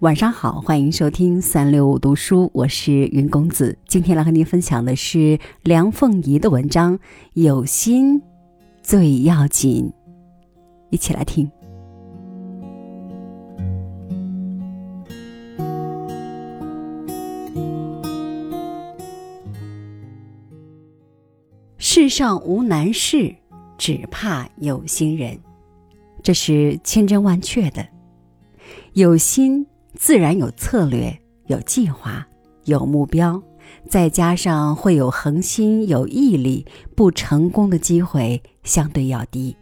晚上好，欢迎收听三六五读书，我是云公子。今天来和您分享的是梁凤仪的文章《有心最要紧》，一起来听。世上无难事，只怕有心人，这是千真万确的。有心。自然有策略、有计划、有目标，再加上会有恒心、有毅力，不成功的机会相对要低。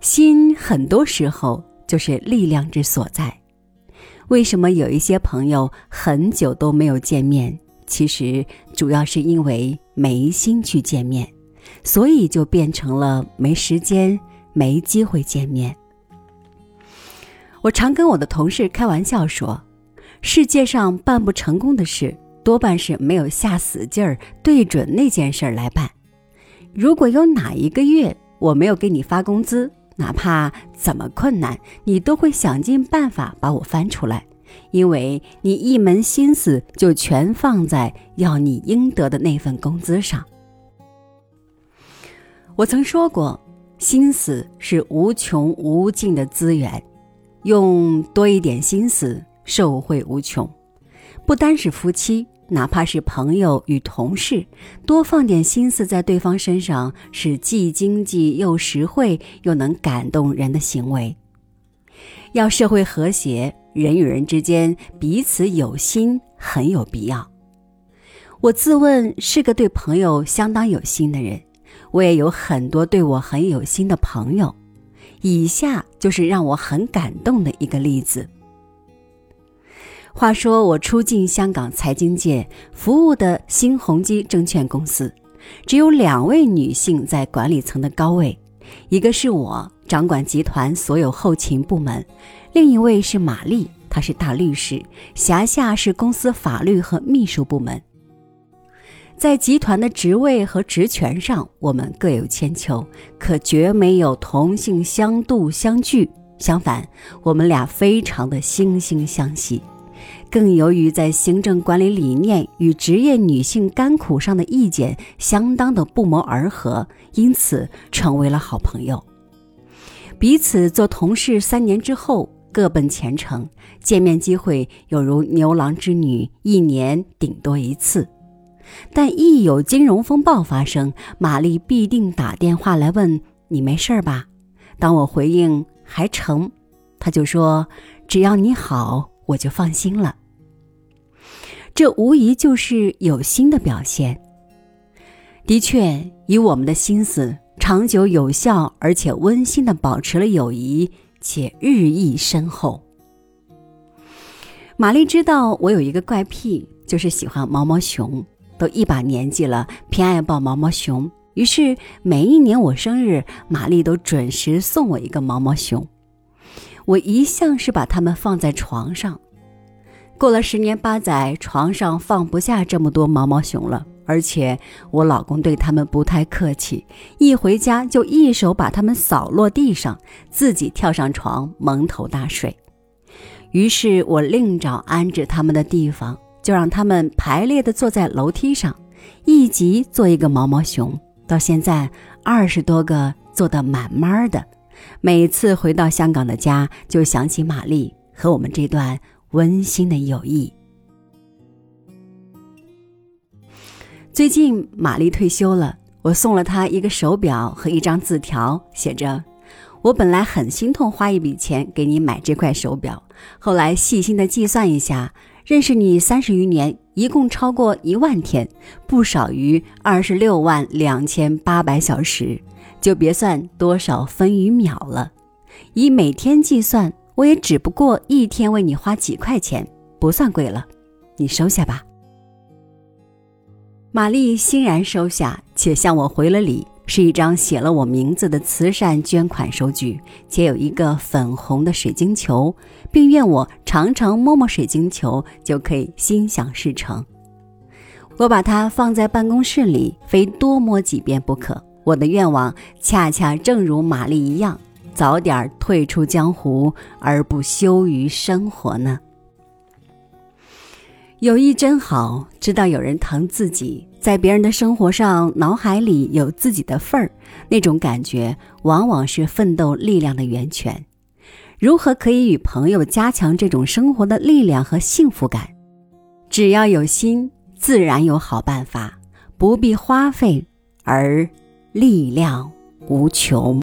心很多时候就是力量之所在。为什么有一些朋友很久都没有见面？其实主要是因为没心去见面，所以就变成了没时间、没机会见面。我常跟我的同事开玩笑说，世界上办不成功的事，多半是没有下死劲儿对准那件事儿来办。如果有哪一个月我没有给你发工资，哪怕怎么困难，你都会想尽办法把我翻出来，因为你一门心思就全放在要你应得的那份工资上。我曾说过，心思是无穷无尽的资源。用多一点心思，受惠无穷。不单是夫妻，哪怕是朋友与同事，多放点心思在对方身上，是既经济又实惠又能感动人的行为。要社会和谐，人与人之间彼此有心很有必要。我自问是个对朋友相当有心的人，我也有很多对我很有心的朋友。以下就是让我很感动的一个例子。话说，我初进香港财经界，服务的新鸿基证券公司，只有两位女性在管理层的高位，一个是我，掌管集团所有后勤部门；另一位是玛丽，她是大律师，辖下是公司法律和秘书部门。在集团的职位和职权上，我们各有千秋，可绝没有同性相妒相惧。相反，我们俩非常的惺惺相惜。更由于在行政管理理念与职业女性甘苦上的意见相当的不谋而合，因此成为了好朋友。彼此做同事三年之后，各奔前程，见面机会有如牛郎织女，一年顶多一次。但一有金融风暴发生，玛丽必定打电话来问你没事吧？当我回应还成，他就说只要你好，我就放心了。这无疑就是有心的表现。的确，以我们的心思，长久有效而且温馨的保持了友谊，且日益深厚。玛丽知道我有一个怪癖，就是喜欢毛毛熊。都一把年纪了，偏爱抱毛毛熊。于是每一年我生日，玛丽都准时送我一个毛毛熊。我一向是把它们放在床上。过了十年八载，床上放不下这么多毛毛熊了，而且我老公对他们不太客气，一回家就一手把它们扫落地上，自己跳上床蒙头大睡。于是我另找安置它们的地方。就让他们排列的坐在楼梯上，一级做一个毛毛熊。到现在二十多个坐得满满的。每次回到香港的家，就想起玛丽和我们这段温馨的友谊。最近玛丽退休了，我送了她一个手表和一张字条，写着：“我本来很心痛花一笔钱给你买这块手表，后来细心的计算一下。”认识你三十余年，一共超过一万天，不少于二十六万两千八百小时，就别算多少分与秒了。以每天计算，我也只不过一天为你花几块钱，不算贵了。你收下吧。玛丽欣然收下，且向我回了礼。是一张写了我名字的慈善捐款收据，且有一个粉红的水晶球，并愿我常常摸摸水晶球，就可以心想事成。我把它放在办公室里，非多摸几遍不可。我的愿望恰恰正如玛丽一样，早点退出江湖，而不羞于生活呢？友谊真好，知道有人疼自己，在别人的生活上，脑海里有自己的份儿，那种感觉往往是奋斗力量的源泉。如何可以与朋友加强这种生活的力量和幸福感？只要有心，自然有好办法，不必花费，而力量无穷。